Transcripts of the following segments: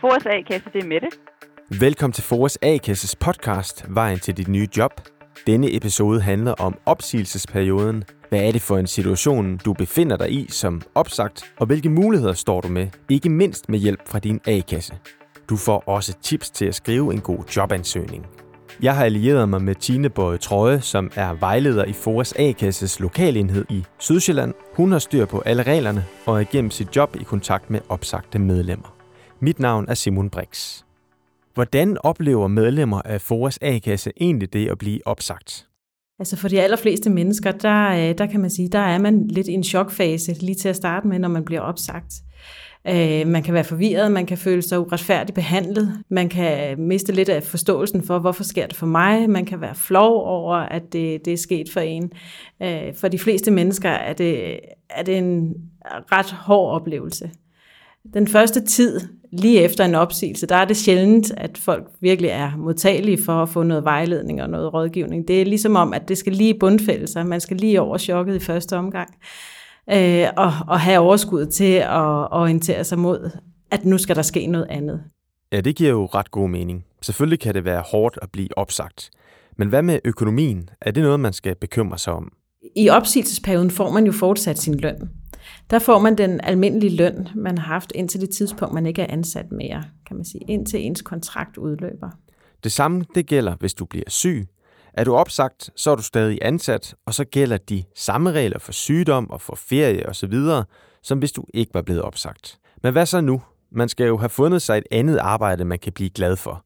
Foras A-kasse, det er Mette. Velkommen til Foras A-kasses podcast, Vejen til dit nye job. Denne episode handler om opsigelsesperioden. Hvad er det for en situation, du befinder dig i som opsagt, og hvilke muligheder står du med, ikke mindst med hjælp fra din A-kasse. Du får også tips til at skrive en god jobansøgning. Jeg har allieret mig med Tine Bøje Trøje, som er vejleder i Foras A-kasses lokalenhed i Sydsjælland. Hun har styr på alle reglerne og er gennem sit job i kontakt med opsagte medlemmer. Mit navn er Simon Brix. Hvordan oplever medlemmer af Foras A-kasse egentlig det at blive opsagt? Altså for de allerfleste mennesker, der, øh, der kan man sige, der er man lidt i en chokfase lige til at starte med, når man bliver opsagt. Øh, man kan være forvirret, man kan føle sig uretfærdigt behandlet, man kan miste lidt af forståelsen for, hvorfor sker det for mig, man kan være flov over, at det, det er sket for en. Øh, for de fleste mennesker er det, er det en ret hård oplevelse. Den første tid, lige efter en opsigelse, der er det sjældent, at folk virkelig er modtagelige for at få noget vejledning og noget rådgivning. Det er ligesom om, at det skal lige bundfælde sig. Man skal lige over chokket i første omgang. Øh, og, og have overskud til at orientere sig mod, at nu skal der ske noget andet. Ja, det giver jo ret god mening. Selvfølgelig kan det være hårdt at blive opsagt. Men hvad med økonomien? Er det noget, man skal bekymre sig om? I opsigelsesperioden får man jo fortsat sin løn. Der får man den almindelige løn, man har haft indtil det tidspunkt, man ikke er ansat mere, kan man sige, indtil ens kontrakt udløber. Det samme det gælder, hvis du bliver syg. Er du opsagt, så er du stadig ansat, og så gælder de samme regler for sygdom og for ferie osv., som hvis du ikke var blevet opsagt. Men hvad så nu? Man skal jo have fundet sig et andet arbejde, man kan blive glad for.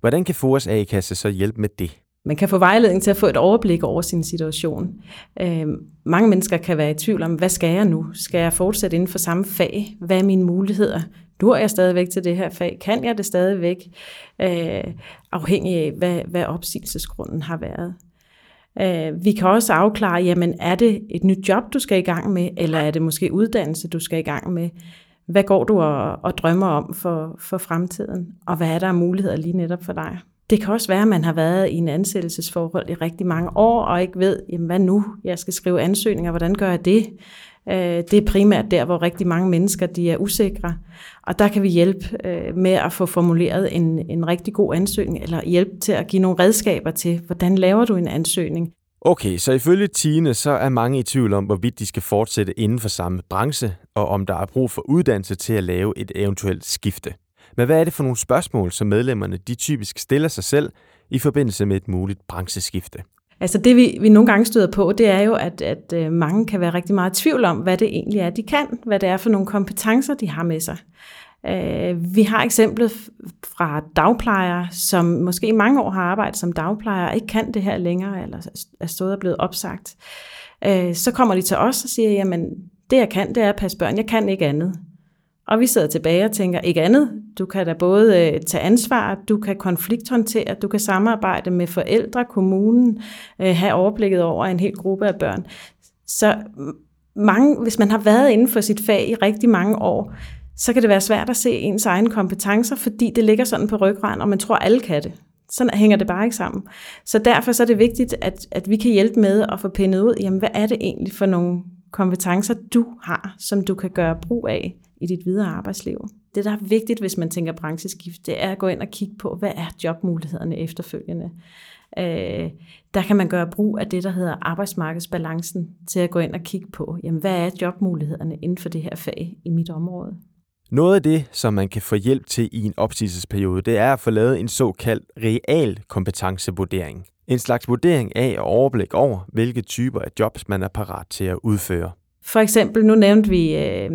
Hvordan kan FOAS A-kasse så hjælpe med det? Man kan få vejledning til at få et overblik over sin situation. Øh, mange mennesker kan være i tvivl om, hvad skal jeg nu? Skal jeg fortsætte inden for samme fag? Hvad er mine muligheder? Dur jeg stadigvæk til det her fag. Kan jeg det stadigvæk? Øh, afhængig af, hvad, hvad opsigelsesgrunden har været. Øh, vi kan også afklare, jamen er det et nyt job, du skal i gang med, eller er det måske uddannelse, du skal i gang med? Hvad går du og, og drømmer om for, for fremtiden? Og hvad er der af muligheder lige netop for dig? Det kan også være, at man har været i en ansættelsesforhold i rigtig mange år, og ikke ved, jamen, hvad nu? Jeg skal skrive ansøgninger, hvordan gør jeg det? Øh, det er primært der, hvor rigtig mange mennesker de er usikre. Og der kan vi hjælpe øh, med at få formuleret en, en rigtig god ansøgning, eller hjælpe til at give nogle redskaber til, hvordan laver du en ansøgning. Okay, så ifølge Tine, så er mange i tvivl om, hvorvidt de skal fortsætte inden for samme branche, og om der er brug for uddannelse til at lave et eventuelt skifte. Men hvad er det for nogle spørgsmål, som medlemmerne de typisk stiller sig selv i forbindelse med et muligt brancheskifte? Altså det, vi, vi nogle gange støder på, det er jo, at, at øh, mange kan være rigtig meget i tvivl om, hvad det egentlig er, de kan, hvad det er for nogle kompetencer, de har med sig. Uh, vi har eksemplet fra dagplejere, som måske i mange år har arbejdet som dagplejere, og ikke kan det her længere, eller er stået og blevet opsagt. Uh, så kommer de til os og siger, jamen det jeg kan, det er at passe børn, jeg kan ikke andet. Og vi sidder tilbage og tænker, ikke andet, du kan da både øh, tage ansvar, du kan konflikthåndtere, du kan samarbejde med forældre, kommunen, øh, have overblikket over en hel gruppe af børn. Så mange, hvis man har været inden for sit fag i rigtig mange år, så kan det være svært at se ens egne kompetencer, fordi det ligger sådan på ryggraden, og man tror, alle kan det. Sådan hænger det bare ikke sammen. Så derfor så er det vigtigt, at, at vi kan hjælpe med at få pindet ud, jamen hvad er det egentlig for nogle kompetencer, du har, som du kan gøre brug af i dit videre arbejdsliv. Det, der er vigtigt, hvis man tænker brancheskift, det er at gå ind og kigge på, hvad er jobmulighederne efterfølgende. Øh, der kan man gøre brug af det, der hedder arbejdsmarkedsbalancen, til at gå ind og kigge på, jamen, hvad er jobmulighederne inden for det her fag i mit område. Noget af det, som man kan få hjælp til i en opsigelsesperiode, det er at få lavet en såkaldt real kompetencevurdering. En slags vurdering af og overblik over, hvilke typer af jobs man er parat til at udføre. For eksempel, nu nævnte vi øh,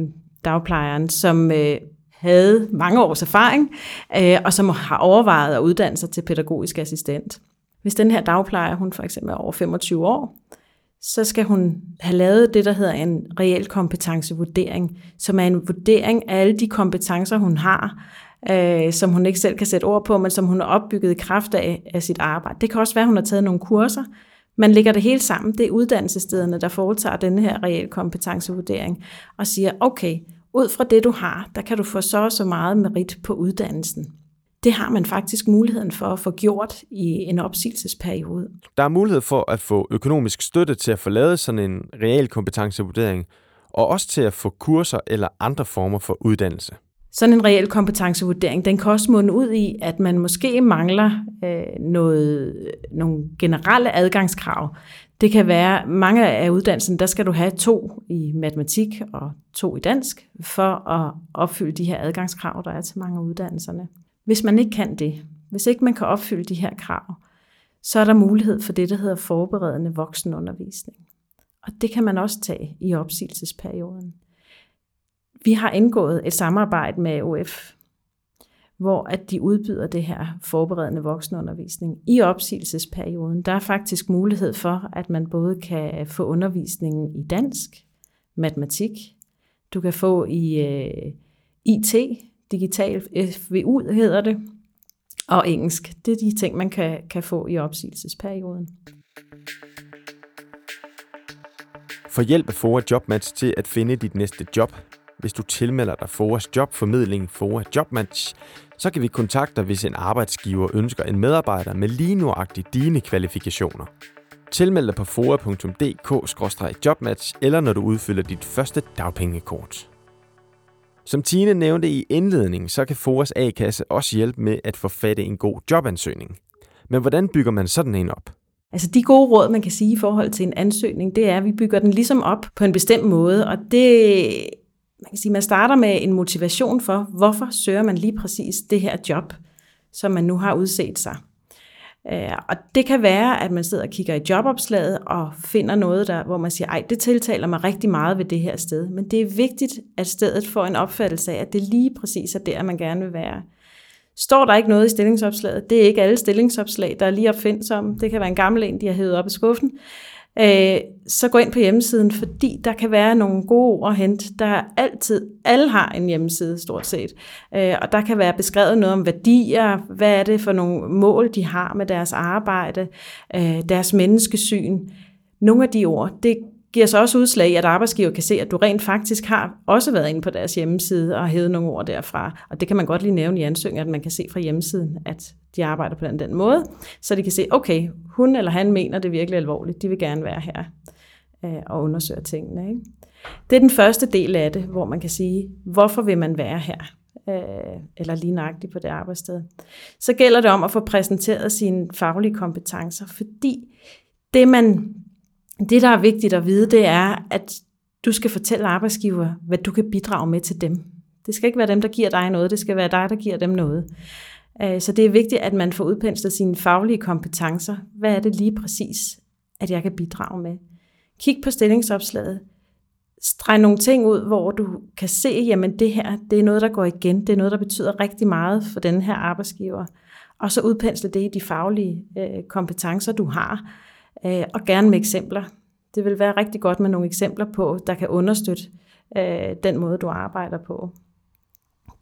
dagplejeren, som øh, havde mange års erfaring, øh, og som har overvejet at uddanne sig til pædagogisk assistent. Hvis den her dagplejer, hun for eksempel er over 25 år, så skal hun have lavet det, der hedder en reel kompetencevurdering, som er en vurdering af alle de kompetencer, hun har, øh, som hun ikke selv kan sætte ord på, men som hun har opbygget i kraft af, af sit arbejde. Det kan også være, at hun har taget nogle kurser. Man lægger det hele sammen. Det er uddannelsesstederne, der foretager denne her reelle kompetencevurdering og siger, okay, ud fra det, du har, der kan du få så og så meget merit på uddannelsen. Det har man faktisk muligheden for at få gjort i en opsigelsesperiode. Der er mulighed for at få økonomisk støtte til at få lavet sådan en reel kompetencevurdering, og også til at få kurser eller andre former for uddannelse. Sådan en reel kompetencevurdering, den kan også munde ud i, at man måske mangler øh, noget, nogle generelle adgangskrav. Det kan være, mange af uddannelsen, der skal du have to i matematik og to i dansk, for at opfylde de her adgangskrav, der er til mange af uddannelserne. Hvis man ikke kan det, hvis ikke man kan opfylde de her krav, så er der mulighed for det, der hedder forberedende voksenundervisning. Og det kan man også tage i opsigelsesperioden. Vi har indgået et samarbejde med OF, hvor at de udbyder det her forberedende voksenundervisning i opsigelsesperioden. Der er faktisk mulighed for, at man både kan få undervisningen i dansk, matematik, du kan få i øh, IT, digital FVU hedder det, og engelsk. Det er de ting, man kan, kan få i opsigelsesperioden. For hjælp at få et Jobmatch til at finde dit næste job. Hvis du tilmelder dig Foras jobformidling Fora Jobmatch, så kan vi kontakte dig, hvis en arbejdsgiver ønsker en medarbejder med lige nuagtigt dine kvalifikationer. Tilmeld dig på fora.dk-jobmatch eller når du udfylder dit første dagpengekort. Som Tine nævnte i indledningen, så kan Foras A-kasse også hjælpe med at forfatte en god jobansøgning. Men hvordan bygger man sådan en op? Altså de gode råd, man kan sige i forhold til en ansøgning, det er, at vi bygger den ligesom op på en bestemt måde, og det, man kan sige, man starter med en motivation for, hvorfor søger man lige præcis det her job, som man nu har udset sig. Øh, og det kan være, at man sidder og kigger i jobopslaget og finder noget, der, hvor man siger, ej, det tiltaler mig rigtig meget ved det her sted. Men det er vigtigt, at stedet får en opfattelse af, at det lige præcis er der, man gerne vil være. Står der ikke noget i stillingsopslaget, det er ikke alle stillingsopslag, der er lige opfindsomme. Det kan være en gammel en, de har hævet op i skuffen. Øh, så gå ind på hjemmesiden, fordi der kan være nogle gode ord at hente. Der er altid, alle har en hjemmeside stort set, øh, og der kan være beskrevet noget om værdier, hvad er det for nogle mål, de har med deres arbejde, øh, deres menneskesyn. Nogle af de ord, det giver så også udslag i, at arbejdsgiver kan se, at du rent faktisk har også været inde på deres hjemmeside og hævet nogle ord derfra. Og det kan man godt lige nævne i ansøgningen, at man kan se fra hjemmesiden, at de arbejder på den, den måde, så de kan se, okay, hun eller han mener det virkelig alvorligt, de vil gerne være her øh, og undersøge tingene. Ikke? Det er den første del af det, hvor man kan sige, hvorfor vil man være her? Øh, eller lige nøjagtigt på det arbejdssted. Så gælder det om at få præsenteret sine faglige kompetencer, fordi det man det, der er vigtigt at vide, det er, at du skal fortælle arbejdsgiver, hvad du kan bidrage med til dem. Det skal ikke være dem, der giver dig noget, det skal være dig, der giver dem noget. Øh, så det er vigtigt, at man får udpenslet sine faglige kompetencer. Hvad er det lige præcis, at jeg kan bidrage med? Kig på stillingsopslaget. Streg nogle ting ud, hvor du kan se, jamen det her, det er noget, der går igen. Det er noget, der betyder rigtig meget for den her arbejdsgiver. Og så udpensle det i de faglige øh, kompetencer, du har øh, og gerne med eksempler. Det vil være rigtig godt med nogle eksempler på, der kan understøtte øh, den måde, du arbejder på.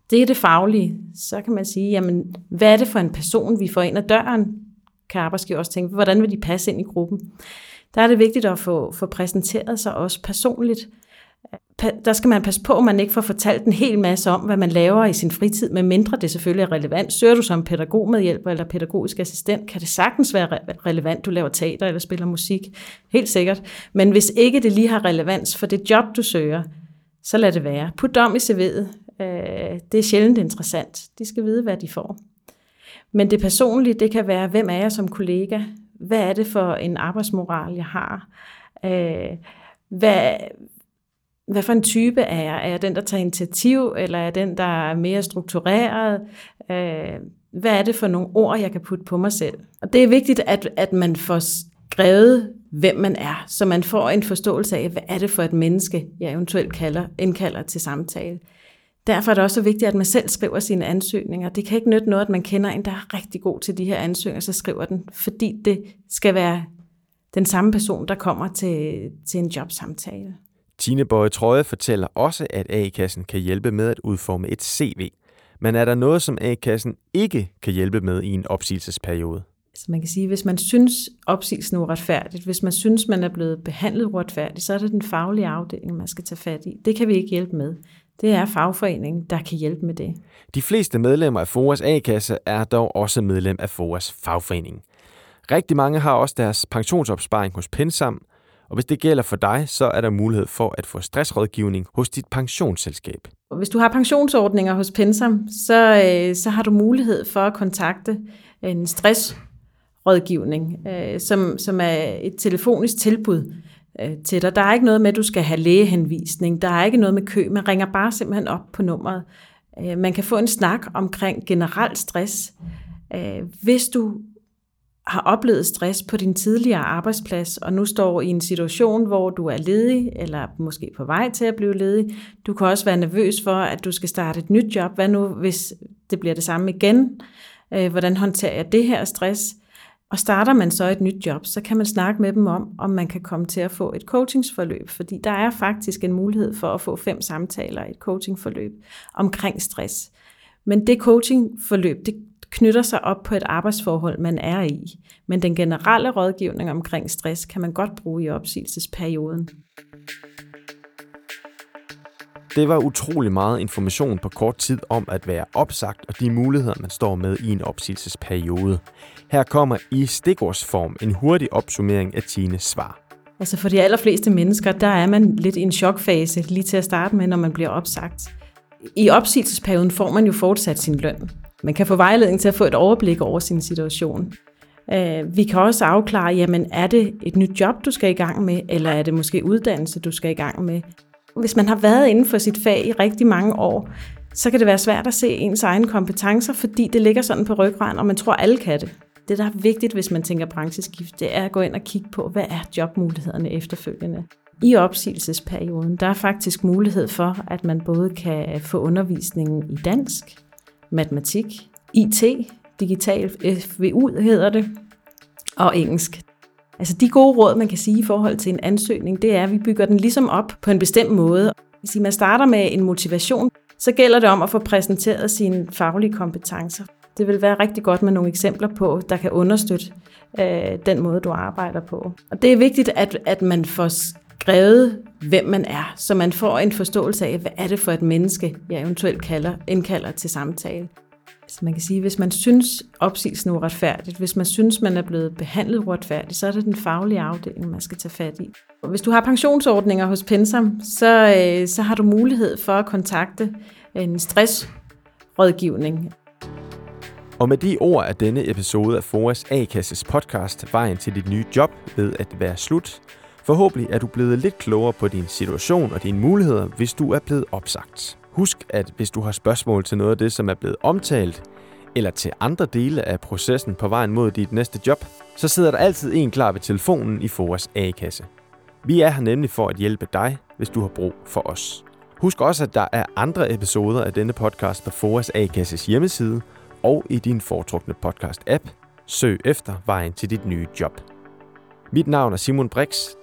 Det er det faglige. Så kan man sige, jamen, hvad er det for en person, vi får ind ad døren? Kan arbejdsgiver også tænke, hvordan vil de passe ind i gruppen? Der er det vigtigt at få, få præsenteret sig også personligt der skal man passe på, at man ikke får fortalt en hel masse om, hvad man laver i sin fritid, med mindre det selvfølgelig er relevant. Søger du som pædagogmedhjælper eller pædagogisk assistent, kan det sagtens være relevant, du laver teater eller spiller musik. Helt sikkert. Men hvis ikke det lige har relevans for det job, du søger, så lad det være. Put dem i CV'et. Øh, det er sjældent interessant. De skal vide, hvad de får. Men det personlige, det kan være, hvem er jeg som kollega? Hvad er det for en arbejdsmoral, jeg har? Øh, hvad, hvad for en type er jeg? Er jeg den, der tager initiativ, eller er jeg den, der er mere struktureret? Øh, hvad er det for nogle ord, jeg kan putte på mig selv? Og det er vigtigt, at, at man får skrevet, hvem man er, så man får en forståelse af, hvad er det for et menneske, jeg eventuelt kalder, indkalder til samtale. Derfor er det også vigtigt, at man selv skriver sine ansøgninger. Det kan ikke nytte noget, at man kender en, der er rigtig god til de her ansøgninger, så skriver den, fordi det skal være den samme person, der kommer til, til en jobsamtale. Tine Bøje Trøje fortæller også, at A-kassen kan hjælpe med at udforme et CV. Men er der noget, som A-kassen ikke kan hjælpe med i en opsigelsesperiode? Så man kan sige, hvis man synes, opsigelsen er uretfærdigt, hvis man synes, man er blevet behandlet uretfærdigt, så er det den faglige afdeling, man skal tage fat i. Det kan vi ikke hjælpe med. Det er fagforeningen, der kan hjælpe med det. De fleste medlemmer af FOAS A-kasse er dog også medlem af FOAS fagforening. Rigtig mange har også deres pensionsopsparing hos Pensam, og hvis det gælder for dig, så er der mulighed for at få stressrådgivning hos dit pensionsselskab. Hvis du har pensionsordninger hos Pensam, så, øh, så har du mulighed for at kontakte en stressrådgivning, øh, som, som er et telefonisk tilbud øh, til dig. Der er ikke noget med, at du skal have lægehenvisning. Der er ikke noget med kø. Man ringer bare simpelthen op på nummeret. Man kan få en snak omkring generel stress. Hvis du har oplevet stress på din tidligere arbejdsplads, og nu står i en situation, hvor du er ledig, eller måske på vej til at blive ledig. Du kan også være nervøs for, at du skal starte et nyt job. Hvad nu, hvis det bliver det samme igen? Øh, hvordan håndterer jeg det her stress? Og starter man så et nyt job, så kan man snakke med dem om, om man kan komme til at få et coachingsforløb, fordi der er faktisk en mulighed for at få fem samtaler i et coachingforløb omkring stress. Men det coachingforløb, det knytter sig op på et arbejdsforhold, man er i. Men den generelle rådgivning omkring stress kan man godt bruge i opsigelsesperioden. Det var utrolig meget information på kort tid om at være opsagt og de muligheder, man står med i en opsigelsesperiode. Her kommer i stikordsform en hurtig opsummering af Tines svar. Altså for de allerfleste mennesker, der er man lidt i en chokfase lige til at starte med, når man bliver opsagt. I opsigelsesperioden får man jo fortsat sin løn. Man kan få vejledning til at få et overblik over sin situation. Øh, vi kan også afklare, jamen er det et nyt job, du skal i gang med, eller er det måske uddannelse, du skal i gang med? Hvis man har været inden for sit fag i rigtig mange år, så kan det være svært at se ens egne kompetencer, fordi det ligger sådan på ryggraden, og man tror, alle kan det. Det, der er vigtigt, hvis man tænker brancheskift, det er at gå ind og kigge på, hvad er jobmulighederne efterfølgende. I opsigelsesperioden, der er faktisk mulighed for, at man både kan få undervisningen i dansk, matematik, IT, digital FVU hedder det, og engelsk. Altså de gode råd, man kan sige i forhold til en ansøgning, det er, at vi bygger den ligesom op på en bestemt måde. Hvis man starter med en motivation, så gælder det om at få præsenteret sine faglige kompetencer. Det vil være rigtig godt med nogle eksempler på, der kan understøtte øh, den måde, du arbejder på. Og det er vigtigt, at, at man får skrevet, hvem man er, så man får en forståelse af, hvad er det for et menneske, jeg eventuelt kalder, indkalder til samtale. Så man kan sige, hvis man synes, opsigelsen er uretfærdigt, hvis man synes, man er blevet behandlet uretfærdigt, så er det den faglige afdeling, man skal tage fat i. Og hvis du har pensionsordninger hos Pensam, så, øh, så har du mulighed for at kontakte en stressrådgivning. Og med de ord er denne episode af Foras A-kasses podcast Vejen til dit nye job ved at være slut. Forhåbentlig er du blevet lidt klogere på din situation og dine muligheder, hvis du er blevet opsagt. Husk, at hvis du har spørgsmål til noget af det, som er blevet omtalt, eller til andre dele af processen på vejen mod dit næste job, så sidder der altid en klar ved telefonen i Foras A-kasse. Vi er her nemlig for at hjælpe dig, hvis du har brug for os. Husk også, at der er andre episoder af denne podcast på Foras A-kasses hjemmeside og i din foretrukne podcast-app. Søg efter vejen til dit nye job. Mit navn er Simon Brix.